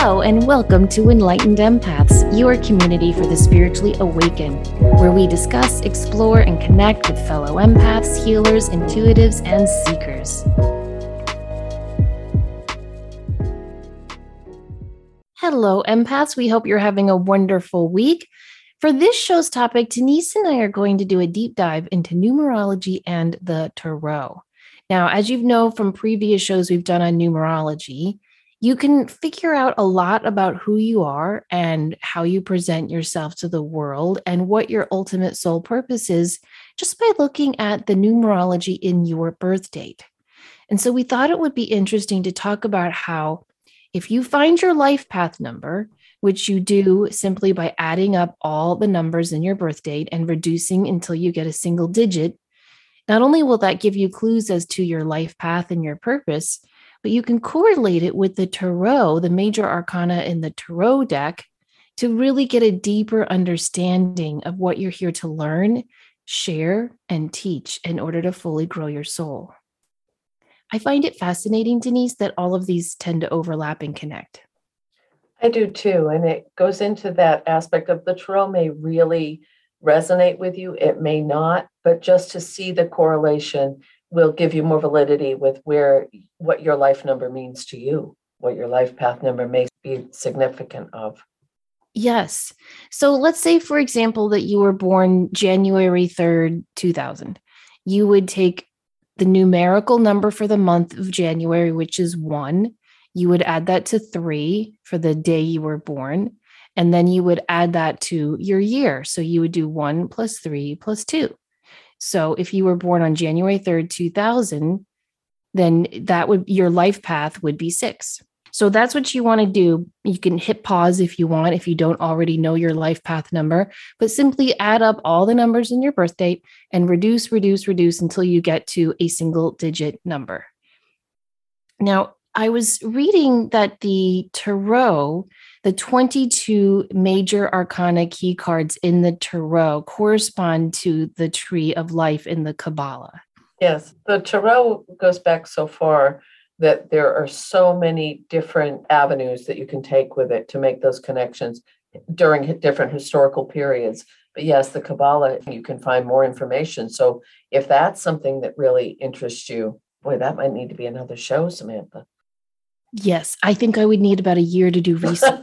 Hello, and welcome to Enlightened Empaths, your community for the spiritually awakened, where we discuss, explore, and connect with fellow empaths, healers, intuitives, and seekers. Hello, empaths. We hope you're having a wonderful week. For this show's topic, Denise and I are going to do a deep dive into numerology and the tarot. Now, as you know from previous shows we've done on numerology, you can figure out a lot about who you are and how you present yourself to the world and what your ultimate soul purpose is just by looking at the numerology in your birth date. And so we thought it would be interesting to talk about how if you find your life path number, which you do simply by adding up all the numbers in your birth date and reducing until you get a single digit, not only will that give you clues as to your life path and your purpose, but you can correlate it with the tarot, the major arcana in the tarot deck, to really get a deeper understanding of what you're here to learn, share, and teach in order to fully grow your soul. I find it fascinating, Denise, that all of these tend to overlap and connect. I do too. And it goes into that aspect of the tarot may really resonate with you, it may not, but just to see the correlation will give you more validity with where what your life number means to you, what your life path number may be significant of. Yes. So let's say, for example, that you were born January 3rd, 2000. You would take the numerical number for the month of January, which is one. You would add that to three for the day you were born. And then you would add that to your year. So you would do one plus three plus two. So if you were born on January 3rd, 2000, then that would your life path would be six. So that's what you want to do. You can hit pause if you want, if you don't already know your life path number, but simply add up all the numbers in your birth date and reduce, reduce, reduce until you get to a single digit number. Now, I was reading that the tarot the 22 major arcana key cards in the tarot correspond to the tree of life in the Kabbalah. Yes, the tarot goes back so far that there are so many different avenues that you can take with it to make those connections during different historical periods. But yes, the Kabbalah, you can find more information. So if that's something that really interests you, boy, that might need to be another show, Samantha. Yes, I think I would need about a year to do research.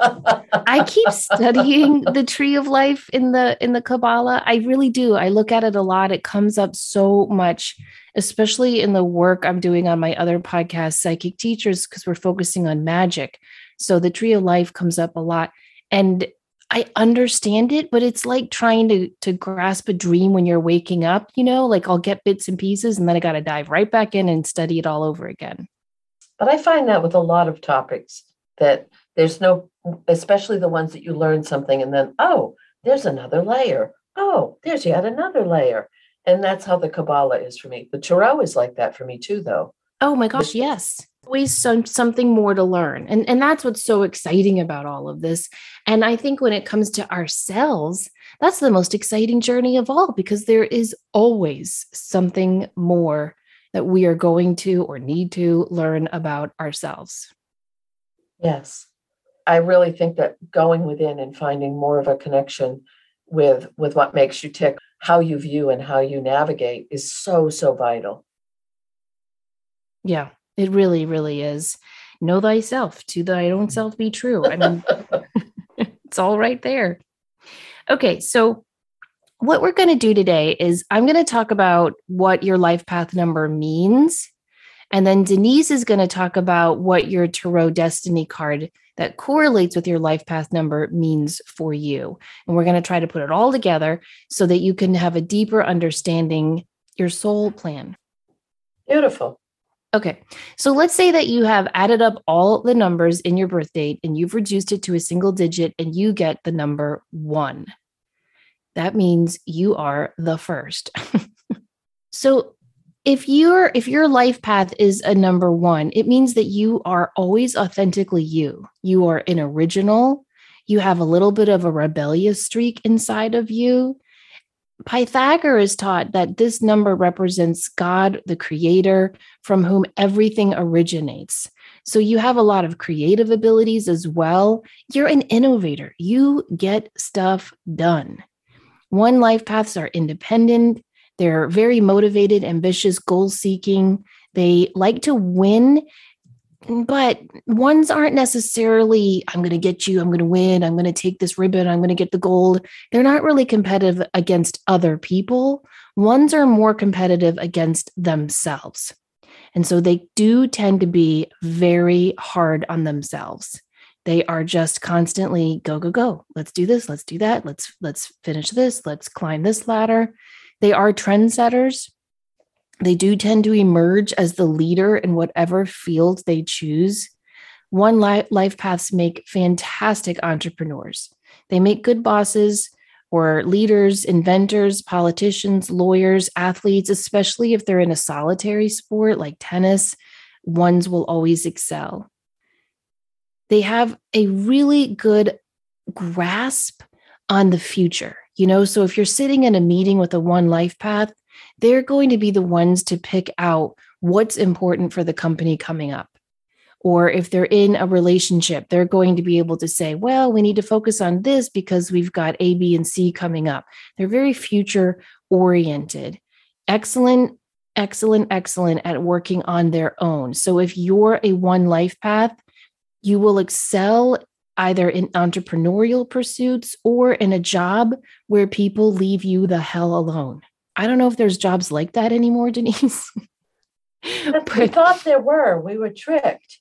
I keep studying the tree of life in the in the Kabbalah. I really do. I look at it a lot. It comes up so much, especially in the work I'm doing on my other podcast, Psychic Teachers, because we're focusing on magic. So the tree of life comes up a lot. And I understand it, but it's like trying to to grasp a dream when you're waking up, you know, like I'll get bits and pieces and then I got to dive right back in and study it all over again. But I find that with a lot of topics that there's no, especially the ones that you learn something and then, oh, there's another layer. Oh, there's yet another layer. And that's how the Kabbalah is for me. The Tarot is like that for me too, though. Oh my gosh, yes. Always some something more to learn. And and that's what's so exciting about all of this. And I think when it comes to ourselves, that's the most exciting journey of all because there is always something more that we are going to or need to learn about ourselves. Yes. I really think that going within and finding more of a connection with with what makes you tick, how you view and how you navigate is so so vital. Yeah, it really really is. Know thyself, to thy own self be true. I mean it's all right there. Okay, so what we're going to do today is I'm going to talk about what your life path number means. And then Denise is going to talk about what your Tarot Destiny card that correlates with your life path number means for you. And we're going to try to put it all together so that you can have a deeper understanding your soul plan. Beautiful. Okay. So let's say that you have added up all the numbers in your birth date and you've reduced it to a single digit and you get the number one that means you are the first. so if your if your life path is a number 1, it means that you are always authentically you. You are an original, you have a little bit of a rebellious streak inside of you. Pythagoras taught that this number represents God, the creator, from whom everything originates. So you have a lot of creative abilities as well. You're an innovator, you get stuff done. One life paths are independent, they're very motivated, ambitious, goal seeking. They like to win but ones aren't necessarily i'm going to get you i'm going to win i'm going to take this ribbon i'm going to get the gold. They're not really competitive against other people. Ones are more competitive against themselves. And so they do tend to be very hard on themselves they are just constantly go go go let's do this let's do that let's let's finish this let's climb this ladder they are trendsetters they do tend to emerge as the leader in whatever field they choose. One life paths make fantastic entrepreneurs. They make good bosses or leaders, inventors, politicians, lawyers, athletes, especially if they're in a solitary sport like tennis, ones will always excel. They have a really good grasp on the future. You know, so if you're sitting in a meeting with a one life path, they're going to be the ones to pick out what's important for the company coming up. Or if they're in a relationship, they're going to be able to say, well, we need to focus on this because we've got A, B, and C coming up. They're very future oriented. Excellent, excellent, excellent at working on their own. So if you're a one life path, you will excel either in entrepreneurial pursuits or in a job where people leave you the hell alone. I don't know if there's jobs like that anymore, Denise. but, we thought there were. We were tricked.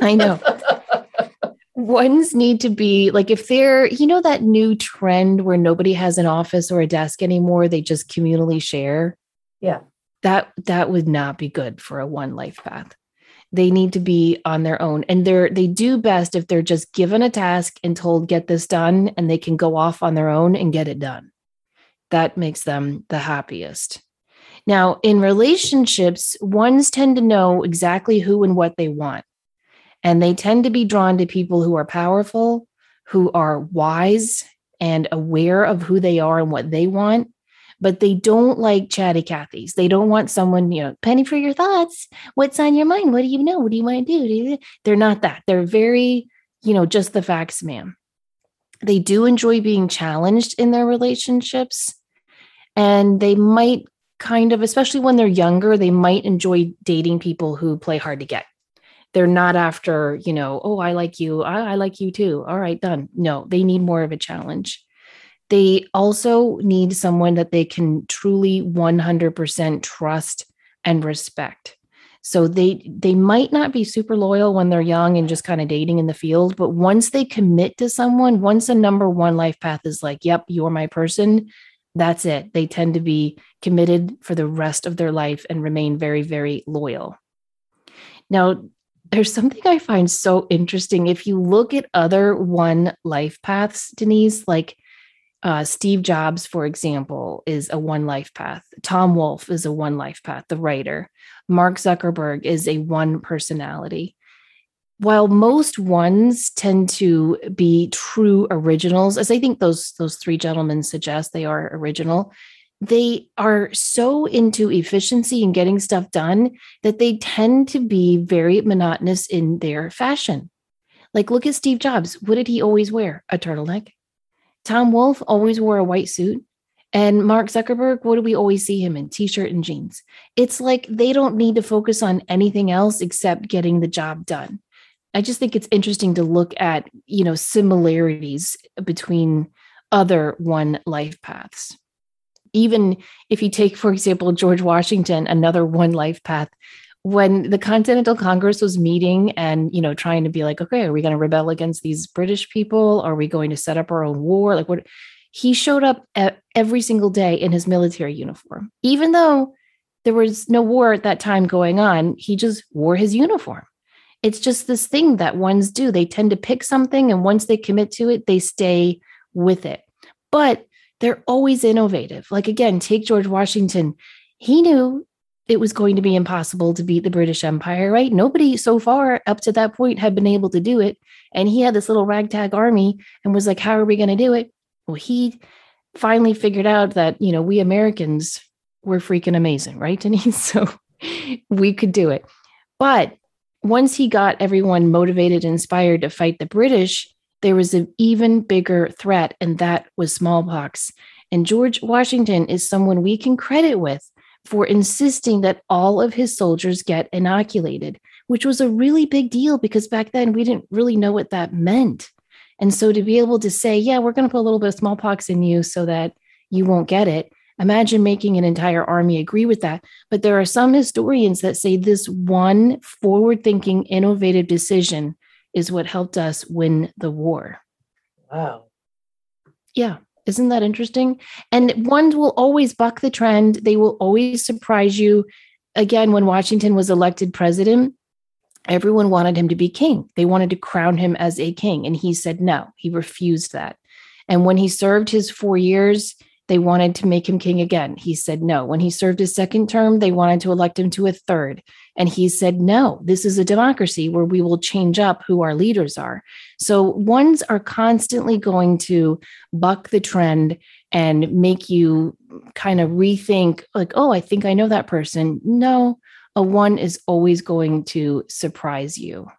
I know. Ones need to be like if they're, you know, that new trend where nobody has an office or a desk anymore, they just communally share. Yeah. That that would not be good for a one life path. They need to be on their own. And they're they do best if they're just given a task and told get this done and they can go off on their own and get it done that makes them the happiest. Now, in relationships, ones tend to know exactly who and what they want. And they tend to be drawn to people who are powerful, who are wise and aware of who they are and what they want. But they don't like chatty Cathys. They don't want someone, you know, penny for your thoughts. What's on your mind? What do you know? What do you want to do? They're not that. They're very, you know, just the facts, ma'am. They do enjoy being challenged in their relationships and they might kind of especially when they're younger they might enjoy dating people who play hard to get they're not after you know oh i like you I, I, like you too all right done no they need more of a challenge they also need someone that they can truly 100% trust and respect so they they might not be super loyal when they're young and just kind of dating in the field but once they commit to someone once a number one life path is like yep you're my person that's it. They tend to be committed for the rest of their life and remain very, very loyal. Now, there's something I find so interesting. If you look at other one life paths, Denise, like uh, Steve Jobs, for example, is a one life path. Tom Wolfe is a one life path, the writer. Mark Zuckerberg is a one personality while most ones tend to be true originals, as I think those those three gentlemen suggest they are original, they are so into efficiency and getting stuff done that they tend to be very monotonous in their fashion. Like look at Steve Jobs. What did he always wear? A turtleneck. Tom Wolfe always wore a white suit. And Mark Zuckerberg, what do we always see him in? T shirt and jeans. It's like they don't need to focus on anything else except getting the job done. I just think it's interesting to look at, you know, similarities between other one life paths. Even if you take, for example, George Washington, another one life path, when the Continental Congress was meeting and, you know, trying to be like, okay, are we going to rebel against these British people? Are we going to set up our own war? Like, what? He showed up every single day in his military uniform, even though there was no war at that time going on. He just wore his uniform it's just this thing that ones do. They tend to pick something, and once they commit to it, they stay with it. But they're always innovative. Like, again, take George Washington. He knew it was going to be impossible to beat the British Empire, right? Nobody so far up to that point had been able to do it. And he had this little ragtag army and was like, How are we going to do it? Well, he finally figured out that, you know, we Americans were freaking amazing, right, Denise? So we could do it. But once he got everyone motivated inspired to fight the British, there was an even bigger threat, and that was smallpox. And George Washington is someone we can credit with for insisting that all of his soldiers get inoculated, which was a really big deal because back then we didn't really know what that meant. And so to be able to say, yeah, we're going to put a little bit of smallpox in you so that you won't get it, imagine making an entire army agree with that. But there are some historians that say this one forward thinking, innovative decision is what helped us win the war. Wow. Yeah. Isn't that interesting? And ones will always buck the trend. They will always surprise you. Again, when Washington was elected president, everyone wanted him to be king. They wanted to crown him as a king. And he said no, he refused that. And when he served his four years, they wanted to make him king again. He said no. When he served his second term, they wanted to elect him to a third. And he said, no, this is a democracy where we will change up who our leaders are. So ones are constantly going to buck the trend and make you kind of rethink, like, oh, I think I know that person. No, a one is always going to surprise you.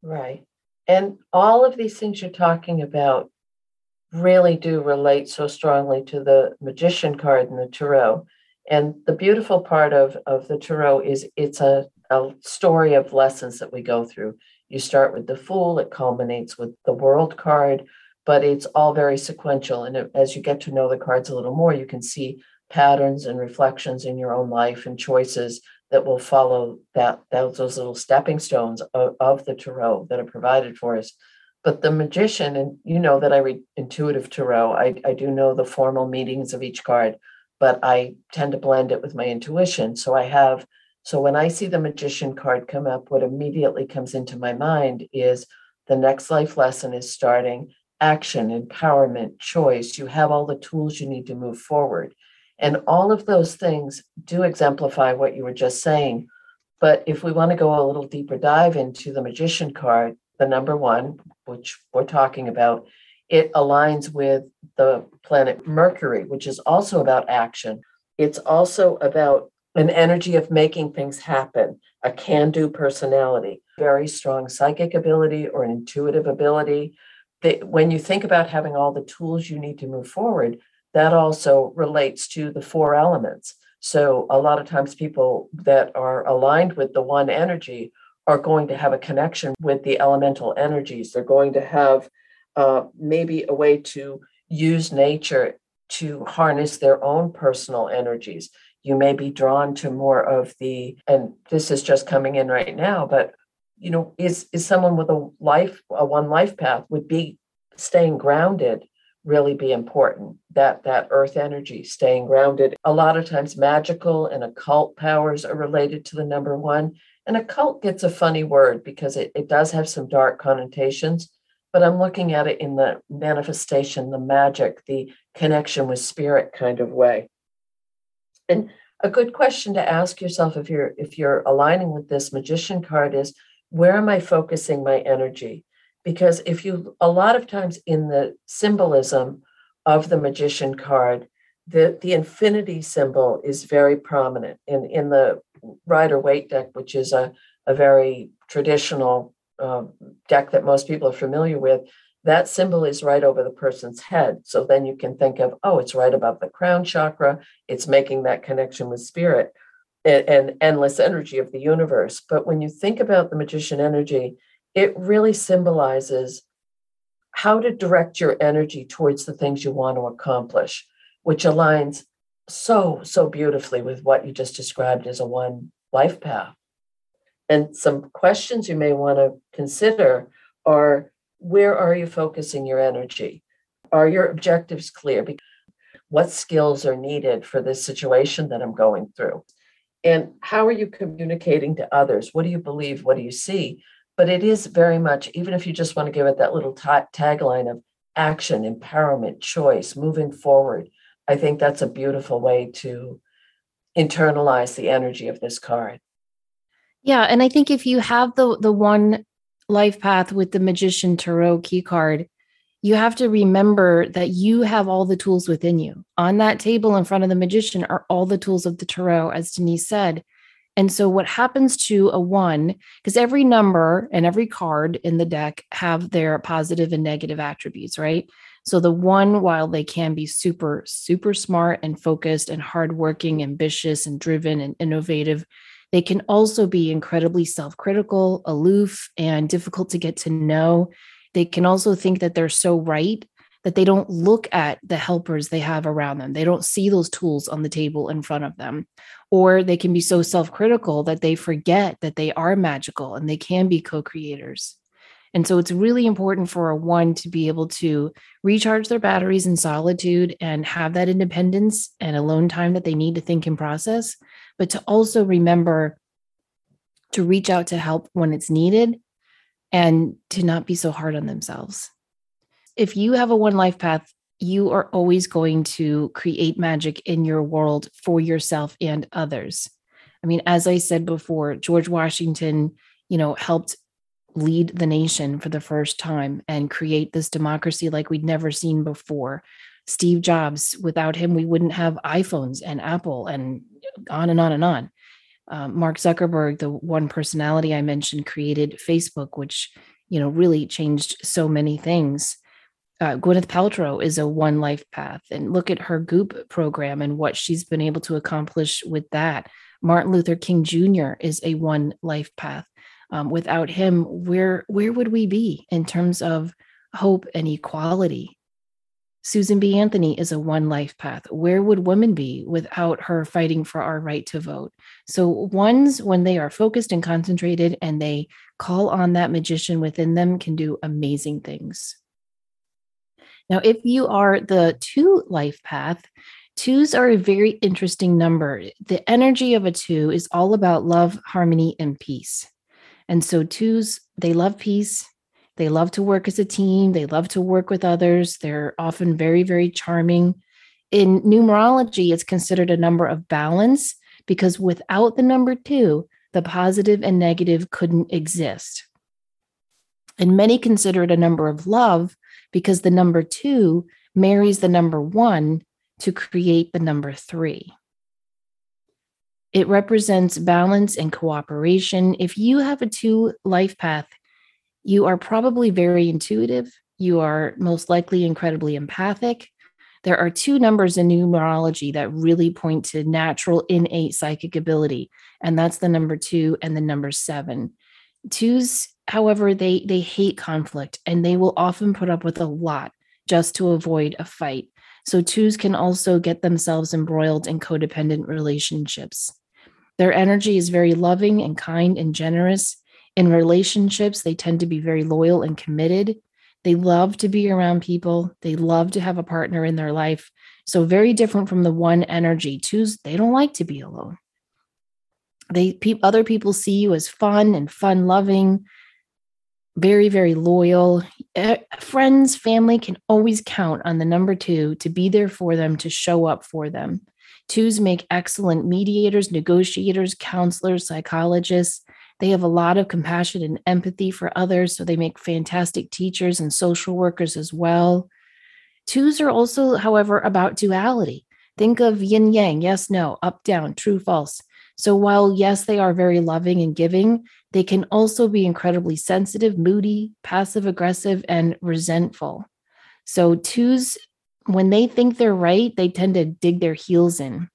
Right. And all of these things you're talking about really do relate so strongly to the magician card in the tarot. And the beautiful part of, of the tarot is it's a, a story of lessons that we go through. You start with the fool, it culminates with the world card, but it's all very sequential. And as you get to know the cards a little more, you can see patterns and reflections in your own life and choices that will follow that, those little stepping stones of, of the tarot that are provided for us. But the magician, and you know that I read intuitive tarot, I, I do know the formal meanings of each card, but I tend to blend it with my intuition. So I have, so when I see the magician card come up, what immediately comes into my mind is the next life lesson is starting action, empowerment, choice. You have all the tools you need to move forward. And all of those things do exemplify what you were just saying. But if we want to go a little deeper dive into the magician card, the number one, which we're talking about, it aligns with the planet Mercury, which is also about action. It's also about an energy of making things happen, a can do personality, very strong psychic ability or an intuitive ability. That when you think about having all the tools you need to move forward, that also relates to the four elements. So, a lot of times, people that are aligned with the one energy are going to have a connection with the elemental energies. They're going to have uh, maybe a way to use nature to harness their own personal energies. You may be drawn to more of the, and this is just coming in right now, but you know, is is someone with a life, a one life path would be staying grounded really be important that that earth energy staying grounded a lot of times magical and occult powers are related to the number one and occult gets a funny word because it, it does have some dark connotations, but I'm looking at it in the manifestation, the magic, the connection with spirit kind of way. And a good question to ask yourself if you're if you're aligning with this magician card is where am I focusing my energy? Because if you a lot of times in the symbolism of the magician card, the, the infinity symbol is very prominent in, in the Rider Waite deck, which is a, a very traditional uh, deck that most people are familiar with. That symbol is right over the person's head. So then you can think of, oh, it's right above the crown chakra. It's making that connection with spirit and, and endless energy of the universe. But when you think about the magician energy, it really symbolizes how to direct your energy towards the things you want to accomplish which aligns so, so beautifully with what you just described as a one life path. And some questions you may want to consider are where are you focusing your energy? Are your objectives clear? What skills are needed for this situation that I'm going through? And how are you communicating to others? What do you believe? What do you see? But it is very much, even if you just want to give it that little t- tagline of action, empowerment, choice, moving forward, I think that's a beautiful way to internalize the energy of this card. Yeah, and I think if you have the the one life path with the magician tarot key card, you have to remember that you have all the tools within you. On that table in front of the magician are all the tools of the tarot, as Denise said. And so, what happens to a one, because every number and every card in the deck have their positive and negative attributes, right? So, the one, while they can be super, super smart and focused and hardworking, ambitious and driven and innovative, they can also be incredibly self critical, aloof, and difficult to get to know. They can also think that they're so right that they don't look at the helpers they have around them. They don't see those tools on the table in front of them. Or they can be so self critical that they forget that they are magical and they can be co creators. And so it's really important for a one to be able to recharge their batteries in solitude and have that independence and alone time that they need to think and process, but to also remember to reach out to help when it's needed and to not be so hard on themselves if you have a one life path, you are always going to create magic in your world for yourself and others. I mean, as I said before, George Washington, you know, helped lead the nation for the first time and create this democracy like we'd never seen before. Steve Jobs, without him, we wouldn't have iPhones and Apple and on and on and on. Um, Mark Zuckerberg, the one personality I mentioned, created Facebook, which you know really changed so many things uh, Gwyneth Paltrow is a one life path, and look at her Goop program and what she's been able to accomplish with that. Martin Luther King Jr. is a one life path. Um, without him, where where would we be in terms of hope and equality? Susan B. Anthony is a one life path. Where would women be without her fighting for our right to vote? So, ones, when they are focused and concentrated and they call on that magician within them, can do amazing things. Now, if you are the two life path, twos are a very interesting number. The energy of a two is all about love, harmony, and peace. And so, twos, they love peace. They love to work as a team. They love to work with others. They're often very, very charming. In numerology, it's considered a number of balance because without the number two, the positive and negative couldn't exist. And many consider it a number of love because the number two marries the number one to create the number three. It represents balance and cooperation. If you have a two life path, you are probably very intuitive. You are most likely incredibly empathic. There are two numbers in numerology that really point to natural innate psychic ability, and that's the number two and the number seven. Twos however they they hate conflict and they will often put up with a lot just to avoid a fight so twos can also get themselves embroiled in codependent relationships their energy is very loving and kind and generous. In relationships they tend to be very loyal and committed. They love to be around people. They love to have a partner in their life. So very different from the one energy. Twos they don't like to be alone. They pe- other people see you as fun and fun loving very, very loyal. Friends, family can always count on the number two to be there for them, to show up for them. Twos make excellent mediators, negotiators, counselors, psychologists. They have a lot of compassion and empathy for others, so they make fantastic teachers and social workers as well. Twos are also, however, about duality. Think of yin yang, yes, no, up, down, true, false. So while, yes, they are very loving and giving, they can also be incredibly sensitive, moody, passive aggressive, and resentful. So twos, when they think they're right, they tend to dig their heels in.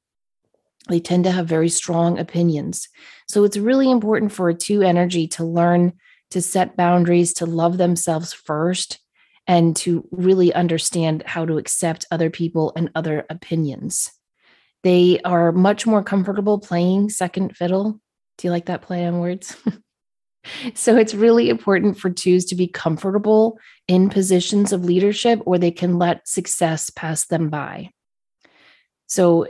They tend to have very strong opinions. So it's really important for a two energy to learn to set boundaries, to love themselves first, and to really understand how to accept other people and other opinions. They are much more comfortable playing second fiddle. Do you like that play on words? so it's really important for twos to be comfortable in positions of leadership or they can let success pass them by. So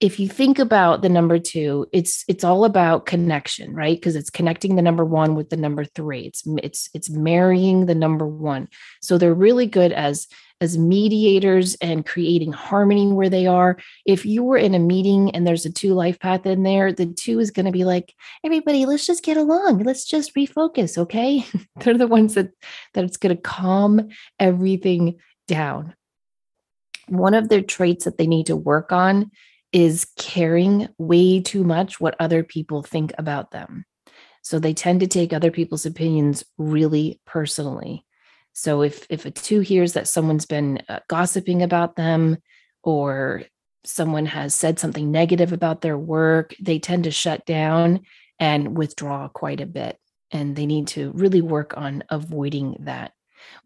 if you think about the number two, it's it's all about connection, right? Because it's connecting the number one with the number three. It's it's it's marrying the number one. So they're really good as as mediators and creating harmony where they are. If you were in a meeting and there's a two life path in there, the two is going to be like, everybody, let's just get along. Let's just refocus. Okay. They're the ones that, that it's going to calm everything down. One of their traits that they need to work on is caring way too much what other people think about them. So they tend to take other people's opinions really personally. So if if a two hears that someone's been uh, gossiping about them or someone has said something negative about their work, they tend to shut down and withdraw quite a bit. And they need to really work on avoiding that.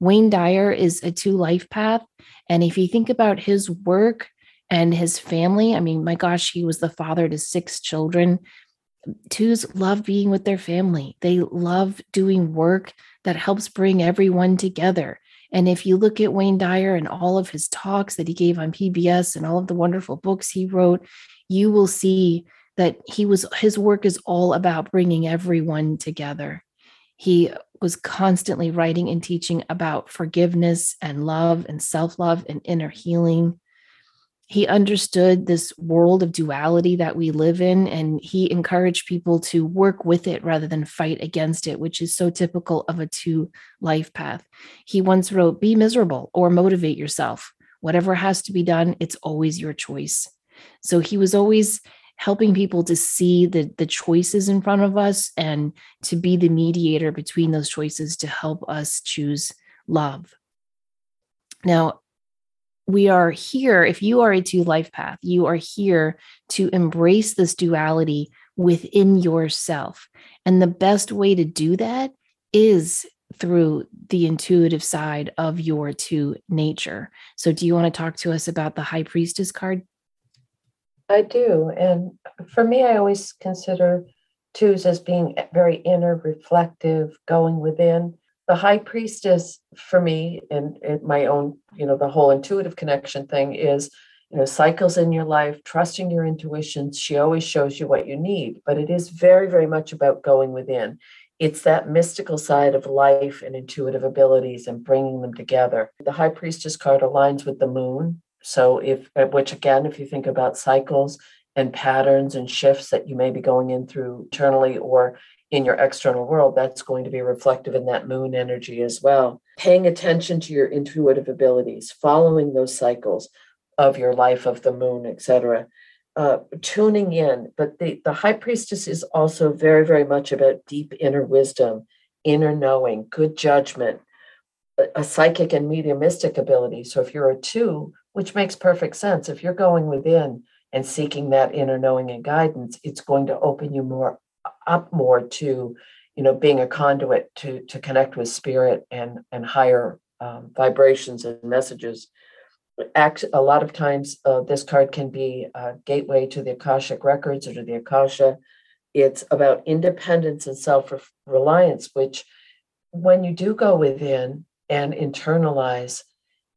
Wayne Dyer is a two life path. And if you think about his work and his family, I mean, my gosh, he was the father to six children. Twos love being with their family. They love doing work that helps bring everyone together. And if you look at Wayne Dyer and all of his talks that he gave on PBS and all of the wonderful books he wrote, you will see that he was his work is all about bringing everyone together. He was constantly writing and teaching about forgiveness and love and self-love and inner healing he understood this world of duality that we live in and he encouraged people to work with it rather than fight against it which is so typical of a two life path. He once wrote be miserable or motivate yourself. Whatever has to be done it's always your choice. So he was always helping people to see the the choices in front of us and to be the mediator between those choices to help us choose love. Now we are here, if you are a two life path, you are here to embrace this duality within yourself. And the best way to do that is through the intuitive side of your two nature. So, do you want to talk to us about the high priestess card? I do. And for me, I always consider twos as being very inner, reflective, going within the high priestess for me and, my own you know the whole intuitive connection thing is you know cycles in your life trusting your intuition she always shows you what you need but it is very very much about going within. It's that mystical side of life and intuitive abilities and bringing them together. The high priestess card aligns with the moon. So if uh, which again if you think about cycles and patterns and shifts that you may be going in through internally or in your external world, that's going to be reflective in that moon energy as well. Paying attention to your intuitive abilities, following those cycles of your life of the moon, etc. Uh, tuning in, but the, the high priestess is also very, very much about deep inner wisdom, inner knowing, good judgment, a, a psychic and mediumistic ability. So if you're a two, which makes perfect sense, if you're going within and seeking that inner knowing and guidance, it's going to open you more up more to you know being a conduit to to connect with spirit and and higher um, vibrations and messages. Act, a lot of times uh, this card can be a gateway to the akashic records or to the akasha. It's about independence and self-reliance which when you do go within and internalize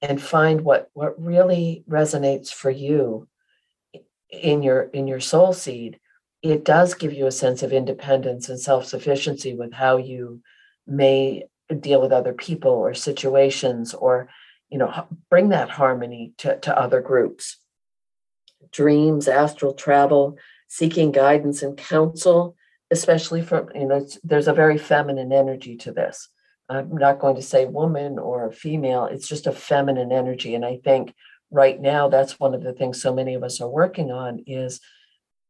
and find what what really resonates for you in your in your soul seed it does give you a sense of independence and self sufficiency with how you may deal with other people or situations or you know bring that harmony to, to other groups. Dreams astral travel seeking guidance and counsel especially from you know there's a very feminine energy to this. I'm not going to say woman or female it's just a feminine energy and i think right now that's one of the things so many of us are working on is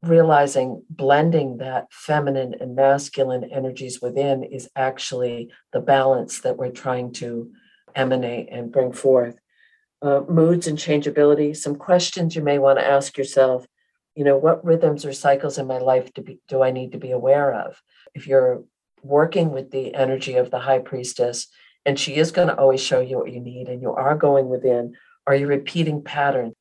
realizing blending that feminine and masculine energies within is actually the balance that we're trying to emanate and bring forth. Uh, moods and changeability, some questions you may want to ask yourself. You know, what rhythms or cycles in my life do, be, do I need to be aware of? If you're working with the energy of the high priestess, and she is going to always show you what you need, and you are going within, are you repeating patterns?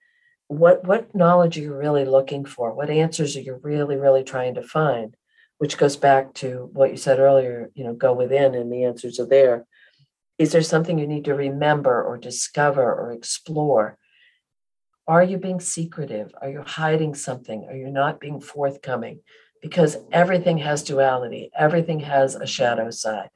What what knowledge are you really looking for? What answers are you really really trying to find? Which goes back to what you said earlier you know go within and the answers are there. Is there something you need to remember or discover or explore? Are you being secretive? Are you hiding something? Are you not being forthcoming? Because everything has duality. Everything has a shadow side.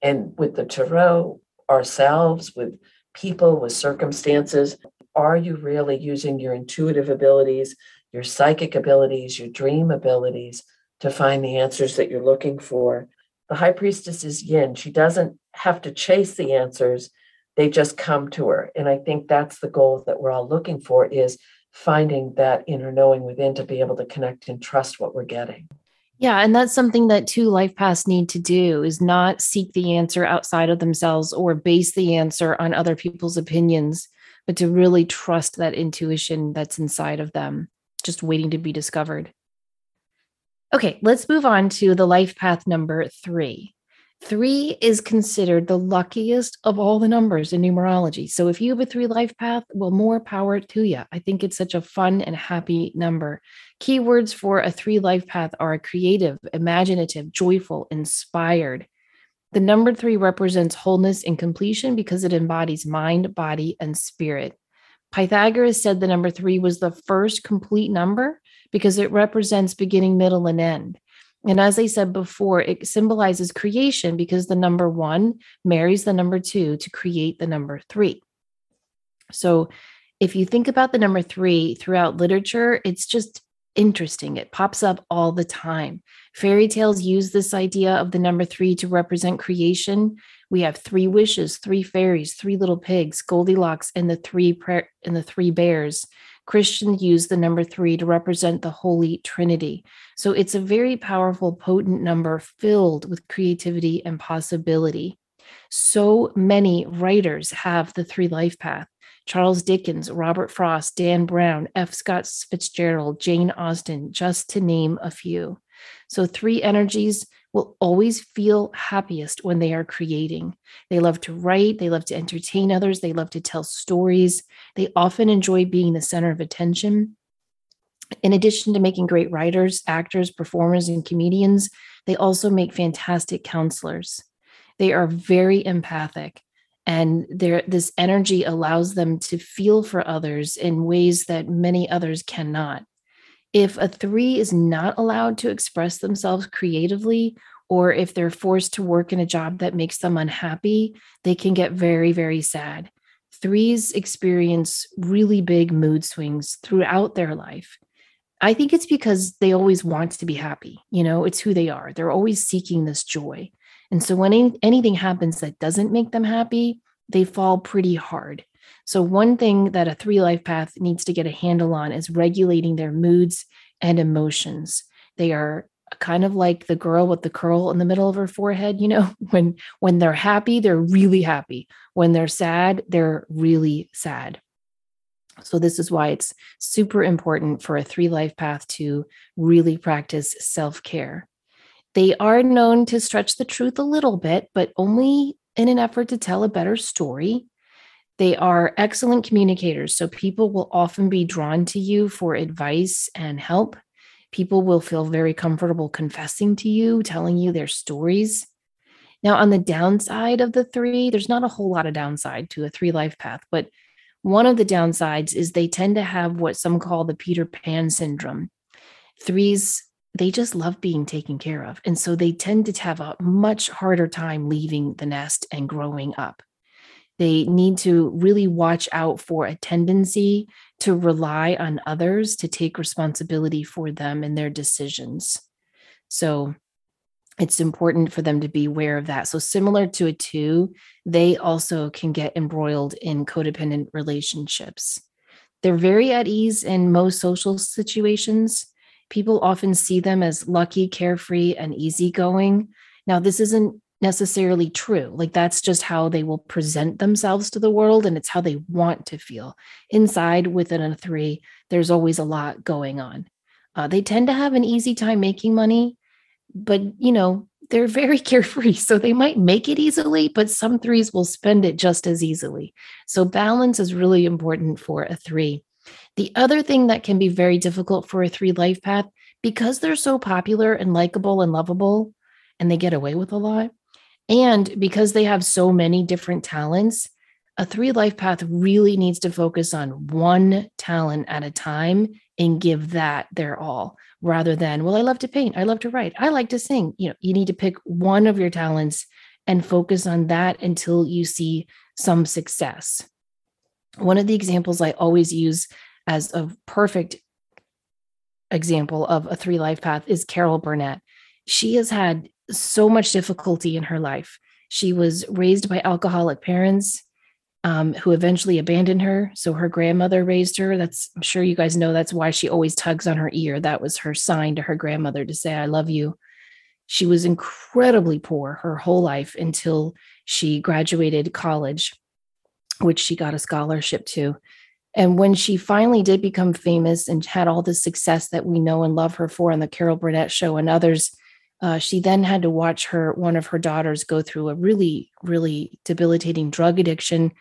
And with the tarot ourselves with people, with circumstances. Are you really using your intuitive abilities, your psychic abilities, your dream abilities to find the answers that you're looking for? The high priestess is yin. She doesn't have to chase the answers, they just come to her. And I think that's the goal that we're all looking for is finding that inner knowing within to be able to connect and trust what we're getting. Yeah, and that's something that two life paths need to do is not seek the answer outside of themselves or base the answer on other people's opinions, but to really trust that intuition that's inside of them, just waiting to be discovered. Okay, let's move on to the life path number three. Three is considered the luckiest of all the numbers in numerology. So if you have a three life path, well, more power to you. I think it's such a fun and happy number. Keywords for a three life path are creative, imaginative, joyful, inspired. The number three represents wholeness and completion because it embodies mind, body, and spirit. Pythagoras said the number three was the first complete number because it represents beginning, middle, and end. And as I said before, it symbolizes creation because the number one marries the number two to create the number three. So if you think about the number three throughout literature, it's just interesting. It pops up all the time. Fairy tales use this idea of the number three to represent creation. We have three wishes, three fairies, three little pigs, Goldilocks, and the three pra- and the three bears. Christians use the number three to represent the Holy Trinity. So it's a very powerful, potent number filled with creativity and possibility. So many writers have the three life path. Charles Dickens, Robert Frost, Dan Brown, F. Scott Fitzgerald, Jane Austen, just to name a few. So, three energies will always feel happiest when they are creating. They love to write, they love to entertain others, they love to tell stories. They often enjoy being the center of attention. In addition to making great writers, actors, performers, and comedians, they also make fantastic counselors. They are very empathic, and this energy allows them to feel for others in ways that many others cannot if a three is not allowed to express themselves creatively, or if they're forced to work in a job that makes them unhappy, they can get very, very sad. Threes experience really big mood swings throughout their life. I think it's because they always want to be happy. You know, it's who they are. They're always seeking this joy. And so when any, anything happens that doesn't make them happy, they fall pretty hard. So, one thing that a three life path needs to get a handle on is regulating their moods and emotions. They are kind of like the girl with the curl in the middle of her forehead you know when when they're happy they're really happy when they're sad they're really sad so this is why it's super important for a three life path to really practice self-care they are known to stretch the truth a little bit but only in an effort to tell a better story they are excellent communicators, so people will often be drawn to you for advice and help. People will feel very comfortable confessing to you, telling you their stories. Now, on the downside of the three, there's not a whole lot of downside to a three life path, but one of the downsides is they tend to have what some call the Peter Pan syndrome. Threes, they just love being taken care of. And so they tend to have a much harder time leaving the nest and growing up. They need to really watch out for a tendency to rely on others to take responsibility for them and their decisions. So it's important for them to be aware of that. So, similar to a two, they also can get embroiled in codependent relationships. They're very at ease in most social situations. People often see them as lucky, carefree, and easygoing. Now, this isn't necessarily true. Like that's just how they will present themselves to the world and it's how they want to feel. Inside within a three, there's always a lot going on. Uh, they tend to have an easy time making money, but you know, they're very carefree. So they might make it easily, but some threes will spend it just as easily. So balance is really important for a three. The other thing that can be very difficult for a three life path, because they're so popular and likable and lovable, and they get away with a lot, and because they have so many different talents, a three life path really needs to focus on one talent at a time and give that their all rather than, well, I love to paint, I love to write, I like to sing. You know, you need to pick one of your talents and focus on that until you see some success. One of the examples I always use as a perfect example of a three life path is Carol Burnett. She has had so much difficulty in her life. She was raised by alcoholic parents um, who eventually abandoned her. So her grandmother raised her. That's, I'm sure you guys know that's why she always tugs on her ear. That was her sign to her grandmother to say, I love you. She was incredibly poor her whole life until she graduated college, which she got a scholarship to. And when she finally did become famous and had all the success that we know and love her for on the Carol Burnett show and others, uh, she then had to watch her one of her daughters go through a really, really debilitating drug addiction,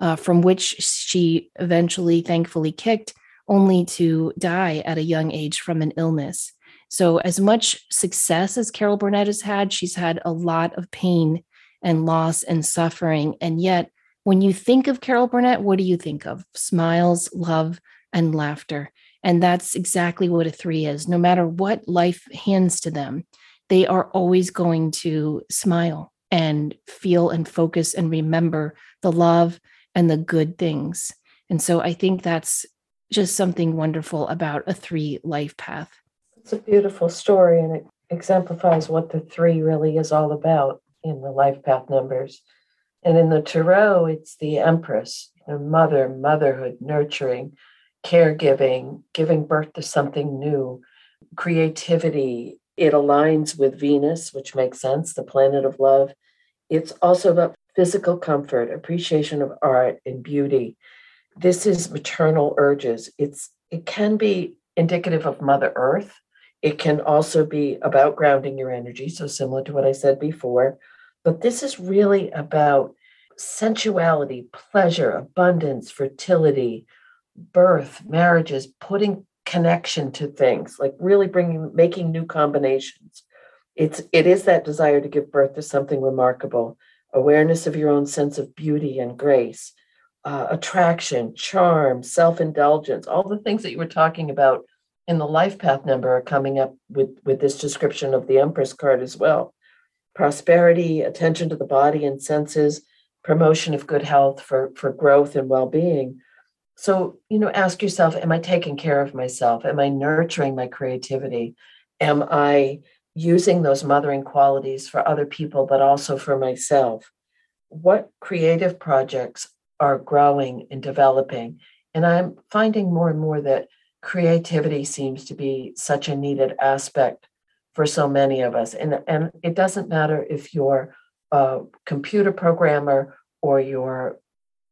uh, from which she eventually, thankfully, kicked, only to die at a young age from an illness. So, as much success as Carol Burnett has had, she's had a lot of pain and loss and suffering. And yet, when you think of Carol Burnett, what do you think of? Smiles, love, and laughter. And that's exactly what a three is. No matter what life hands to them, they are always going to smile and feel and focus and remember the love and the good things. And so I think that's just something wonderful about a three life path. It's a beautiful story and it exemplifies what the three really is all about in the life path numbers. And in the Tarot, it's the Empress, the mother, motherhood, nurturing, caregiving, giving birth to something new, creativity. It aligns with Venus, which makes sense, the planet of love. It's also about physical comfort, appreciation of art and beauty. This is maternal urges. It's it can be indicative of Mother Earth. It can also be about grounding your energy, so similar to what I said before. But this is really about sensuality, pleasure, abundance, fertility, birth, marriages, putting connection to things, like really bringing, making new combinations. It's it is that desire to give birth to something remarkable, awareness of your own sense of beauty and grace, uh, attraction, charm, self-indulgence, all the things that you were talking about in the life path number are coming up with with this description of the Empress card as well prosperity, attention to the body and senses, promotion of good health for, for growth and well being. So, you know, ask yourself Am I taking care of myself? Am I nurturing my creativity? Am I using those mothering qualities for other people, but also for myself? What creative projects are growing and developing? And I'm finding more and more that creativity seems to be such a needed aspect for so many of us. And, and it doesn't matter if you're a computer programmer or you're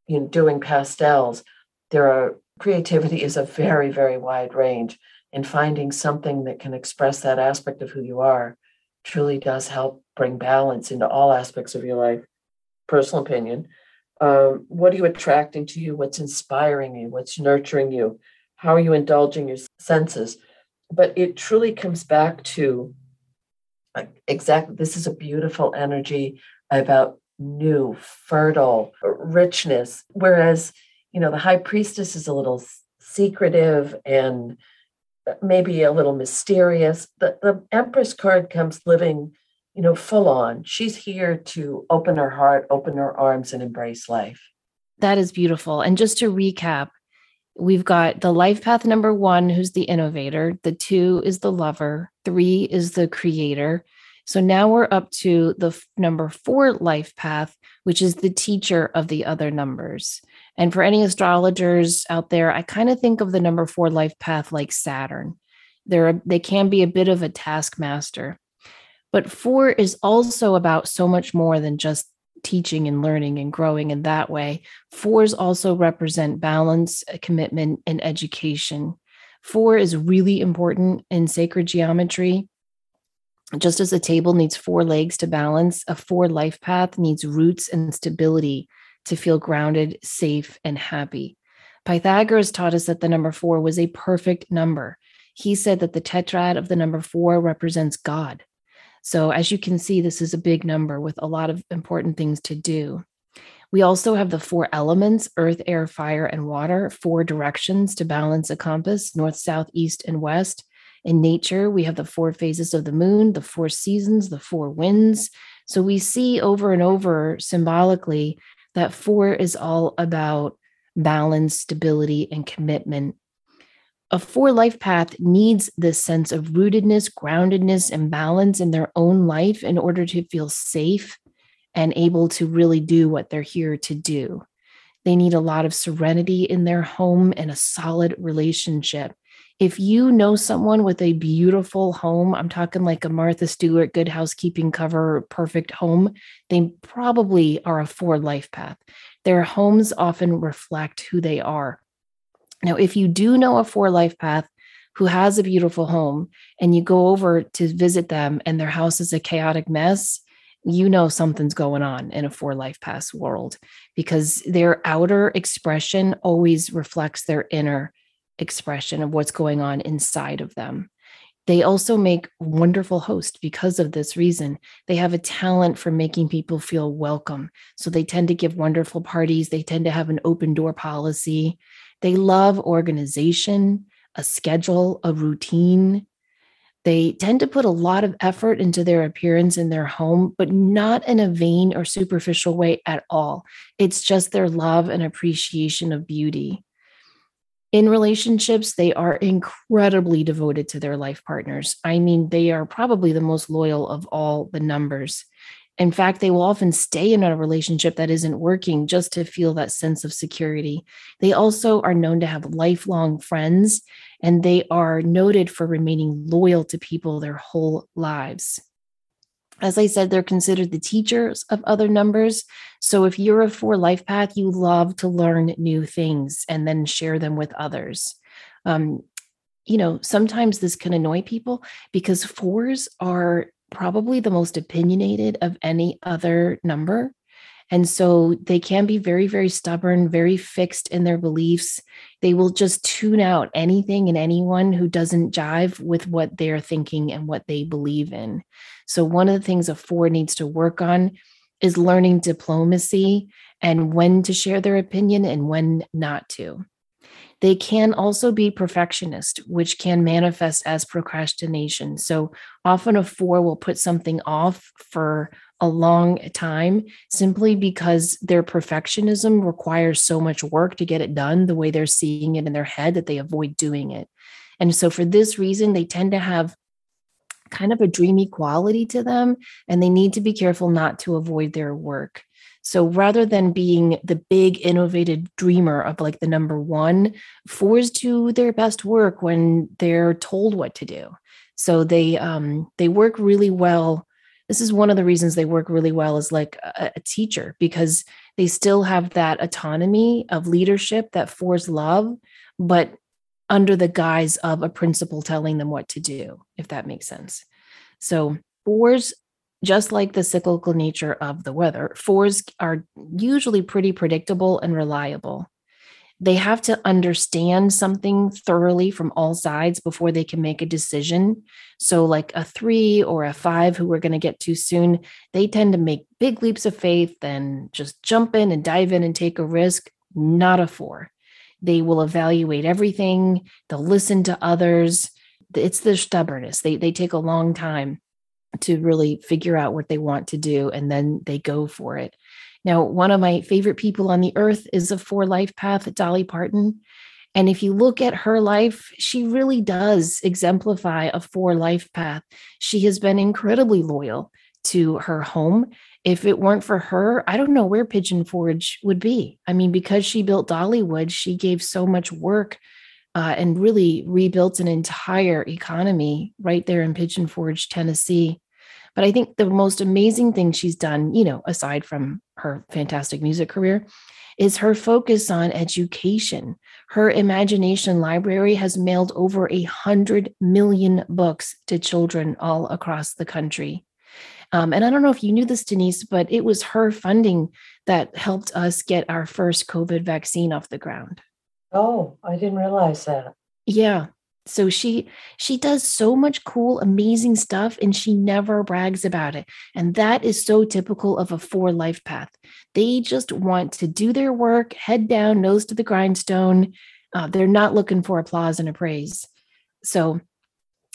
you know, doing pastels, there are creativity is a very, very wide range. And finding something that can express that aspect of who you are truly does help bring balance into all aspects of your life. Personal opinion. Um, what are you attracting to you? What's inspiring you? What's nurturing you? How are you indulging your senses? But it truly comes back to exactly this is a beautiful energy about new fertile richness. Whereas you know the high priestess is a little secretive and maybe a little mysterious the, the empress card comes living you know full on. She's here to open her heart open her arms and embrace life. That is beautiful. And just to recap We've got the life path number one, who's the innovator. The two is the lover. Three is the creator. So now we're up to the f- number four life path, which is the teacher of the other numbers. And for any astrologers out there, I kind of think of the number four life path like Saturn. They're, they can be a bit of a taskmaster. But four is also about so much more than just teaching and learning and growing in that way. Fours also represent balance, uh, commitment, and education. Four is really important in sacred geometry. Just as a table needs four legs to balance, a four life path needs roots and stability to feel grounded, safe, and happy. Pythagoras taught us that the number four was a perfect number. He said that the tetrad of the number four represents God. So, as you can see, this is a big number with a lot of important things to do. We also have the four elements earth, air, fire, and water, four directions to balance a compass north, south, east, and west. In nature, we have the four phases of the moon, the four seasons, the four winds. So we see over and over symbolically that four is all about balance, stability, and commitment. A four life path needs this sense of rootedness, groundedness, and balance in their own life in order to feel safe and able to really do what they're here to do. They need a lot of serenity in their home and a solid relationship. If you know someone with a beautiful home, I'm talking like a Martha Stewart good housekeeping cover, perfect home, they probably are a four life path. Their homes often reflect who they are. Now, if you do know a four life path who has a beautiful home and you go over to visit them and their house is a chaotic mess, you know something's going on in a four life path world because their outer expression always reflects their inner expression of what's going on inside of them. They also make wonderful hosts because of this reason. They have a talent for making people feel welcome. So they tend to give wonderful parties. They tend to have an open door policy. They love organization, a schedule, a routine. They tend to put a lot of effort into their appearance in their home, but not in a vain or superficial way at all. It's just their love and appreciation of beauty. In relationships, they are incredibly devoted to their life partners. I mean, they are probably the most loyal of all the numbers. In fact, they will often stay in a relationship that isn't working just to feel that sense of security. They also are known to have lifelong friends, and they are noted for remaining loyal to people their whole lives. As I said, they're considered the teachers of other numbers. So if you're a four life path, you love to learn new things and then share them with others. Um, you know, sometimes this can annoy people because fours are probably the most opinionated of any other number. And so they can be very, very stubborn, very fixed in their beliefs. They will just tune out anything and anyone who doesn't jive with what they're thinking and what they believe in. So, one of the things a four needs to work on is learning diplomacy and when to share their opinion and when not to. They can also be perfectionist, which can manifest as procrastination. So often a four will put something off for a long time simply because their perfectionism requires so much work to get it done the way they're seeing it in their head that they avoid doing it. And so for this reason, they tend to have kind of a dreamy quality to them, and they need to be careful not to avoid their work. So rather than being the big innovative dreamer of like the number one, fours do their best work when they're told what to do. So they um, they work really well. This is one of the reasons they work really well as like a, a teacher because they still have that autonomy of leadership that fours love, but under the guise of a principal telling them what to do, if that makes sense. So fours just like the cyclical nature of the weather, fours are usually pretty predictable and reliable. They have to understand something thoroughly from all sides before they can make a decision. So, like a three or a five, who we're going to get to soon, they tend to make big leaps of faith and just jump in and dive in and take a risk. Not a four. They will evaluate everything, they'll listen to others. It's their stubbornness. They, they take a long time to really figure out what they want to do and then they go for it. Now, one of my favorite people on the earth is a four life path, Dolly Parton. And if you look at her life, she really does exemplify a four life path. She has been incredibly loyal to her home. If it weren't for her, I don't know where Pigeon Forge would be. I mean, because she built Dollywood, she gave so much work uh, and really rebuilt an entire economy right there in Pigeon Forge, Tennessee. But I think the most amazing thing she's done, you know, aside from her fantastic music career, is her focus on education. Her imagination library has mailed over a hundred million books to children all across the country. Um, and I don't know if you knew this, Denise, but it was her funding that helped us get our first COVID vaccine off the ground. Oh, I didn't realize that. Yeah. So she she does so much cool amazing stuff and she never brags about it. And that is so typical of a four life path. They just want to do their work, head down, nose to the grindstone. Uh, they're not looking for applause and appraise. So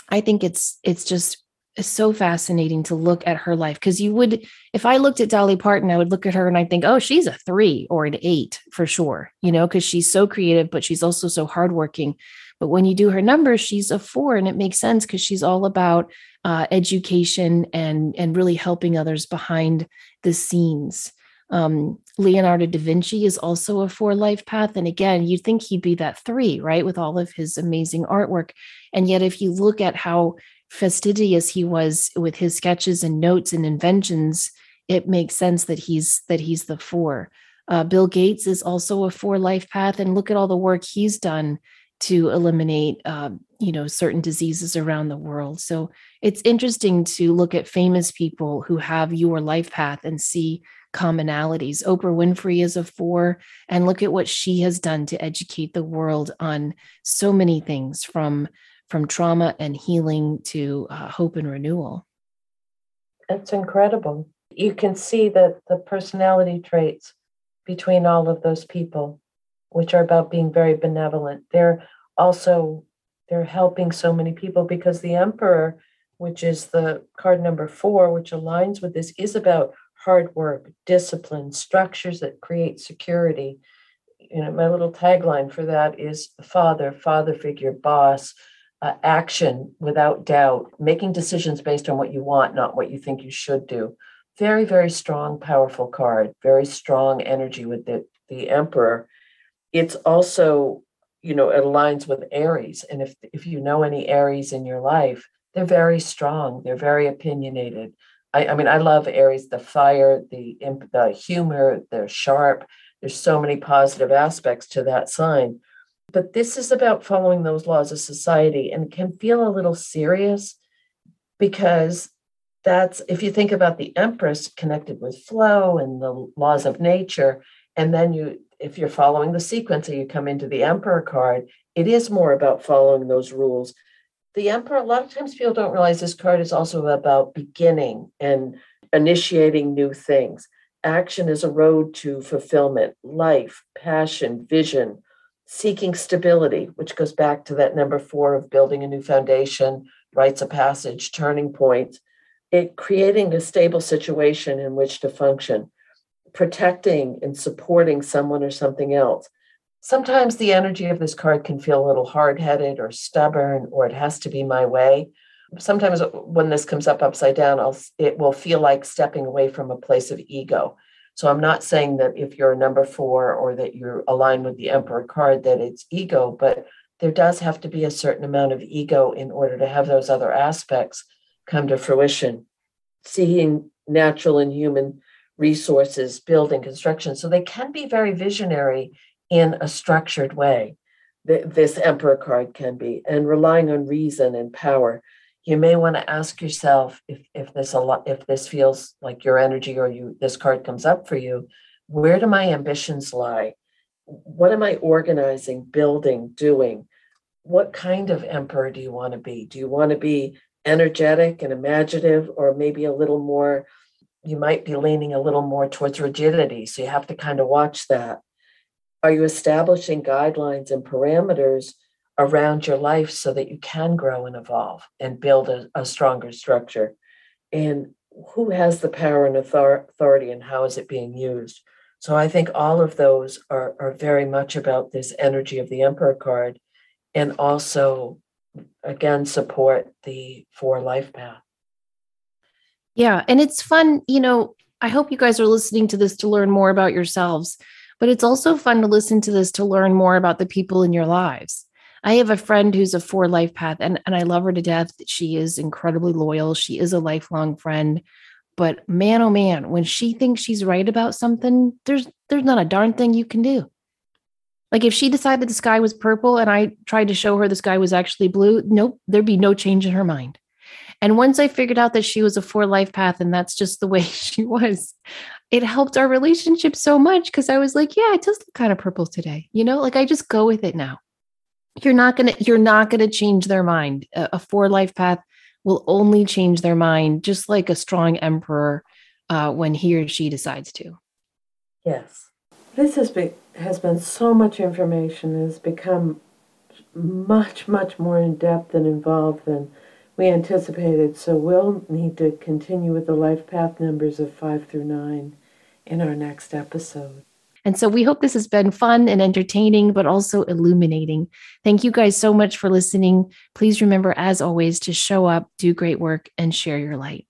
I think it's it's just so fascinating to look at her life because you would if i looked at dolly parton i would look at her and i think oh she's a three or an eight for sure you know because she's so creative but she's also so hardworking but when you do her numbers she's a four and it makes sense because she's all about uh, education and and really helping others behind the scenes um, leonardo da vinci is also a four life path and again you'd think he'd be that three right with all of his amazing artwork and yet if you look at how fastidious he was with his sketches and notes and inventions, it makes sense that he's that he's the four. Uh, Bill Gates is also a four life path, and look at all the work he's done to eliminate, uh, you know, certain diseases around the world. So it's interesting to look at famous people who have your life path and see commonalities. Oprah Winfrey is a four, and look at what she has done to educate the world on so many things from from trauma and healing to uh, hope and renewal. That's incredible. You can see that the personality traits between all of those people, which are about being very benevolent, they're also they're helping so many people because the emperor, which is the card number four, which aligns with this, is about hard work, discipline, structures that create security. You know, my little tagline for that is father, father figure, boss, uh, action without doubt, making decisions based on what you want, not what you think you should do. Very, very strong, powerful card, very strong energy with the, the Emperor. It's also, you know, it aligns with Aries. And if, if you know any Aries in your life, they're very strong, they're very opinionated. I, I mean, I love Aries, the fire, the, the humor, they're sharp. There's so many positive aspects to that sign but this is about following those laws of society and can feel a little serious because that's if you think about the empress connected with flow and the laws of nature and then you if you're following the sequence and you come into the emperor card it is more about following those rules. The emperor a lot of times people don't realize this card is also about beginning and initiating new things. Action is a road to fulfillment life passion vision seeking stability, which goes back to that number four of building a new foundation, rites of passage, turning point, it creating a stable situation in which to function, protecting and supporting someone or something else. Sometimes the energy of this card can feel a little hard headed or stubborn, or it has to be my way. Sometimes when this comes up upside down, I'll, it will feel like stepping away from a place of ego so I'm not saying that if you're a number four or that you're aligned with the emperor card that it's ego, but there does have to be a certain amount of ego in order to have those other aspects come to fruition. Seeing natural and human resources, building, construction. So they can be very visionary in a structured way. This emperor card can be, and relying on reason and power you may want to ask yourself if if this a lot if this feels like your energy or you this card comes up for you where do my ambitions lie what am i organizing building doing what kind of emperor do you want to be do you want to be energetic and imaginative or maybe a little more you might be leaning a little more towards rigidity so you have to kind of watch that are you establishing guidelines and parameters around your life so that you can grow and evolve and build a, a stronger structure. And who has the power and authority and how is it being used? So I think all of those are, are very much about this energy of the Emperor card and also, again, support the four life path. Yeah. And it's fun, you know, I hope you guys are listening to this to learn more about yourselves, but it's also fun to listen to this to learn more about the people in your lives. I have a friend who's a four life path and, and I love her to death. She is incredibly loyal. She is a lifelong friend. But man, oh man, when she thinks she's right about something, there's there's not a darn thing you can do. Like if she decided the sky was purple and I tried to show her the sky was actually blue, nope, there'd be no change in her mind. And once I figured out that she was a four life path and that's just the way she was, it helped our relationship so much because I was like, yeah, it does look kind of purple today. You know, like I just go with it now. You're not going to you're not going to change their mind. A, a, four life path will only change their mind just like a strong emperor uh, when he or she decides to. Yes. This has been has been so much information has become much much more in depth and involved than we anticipated. So we'll need to continue with the life path numbers of five through nine in our next episode. And so we hope this has been fun and entertaining, but also illuminating. Thank you guys so much for listening. Please remember, as always, to show up, do great work, and share your light.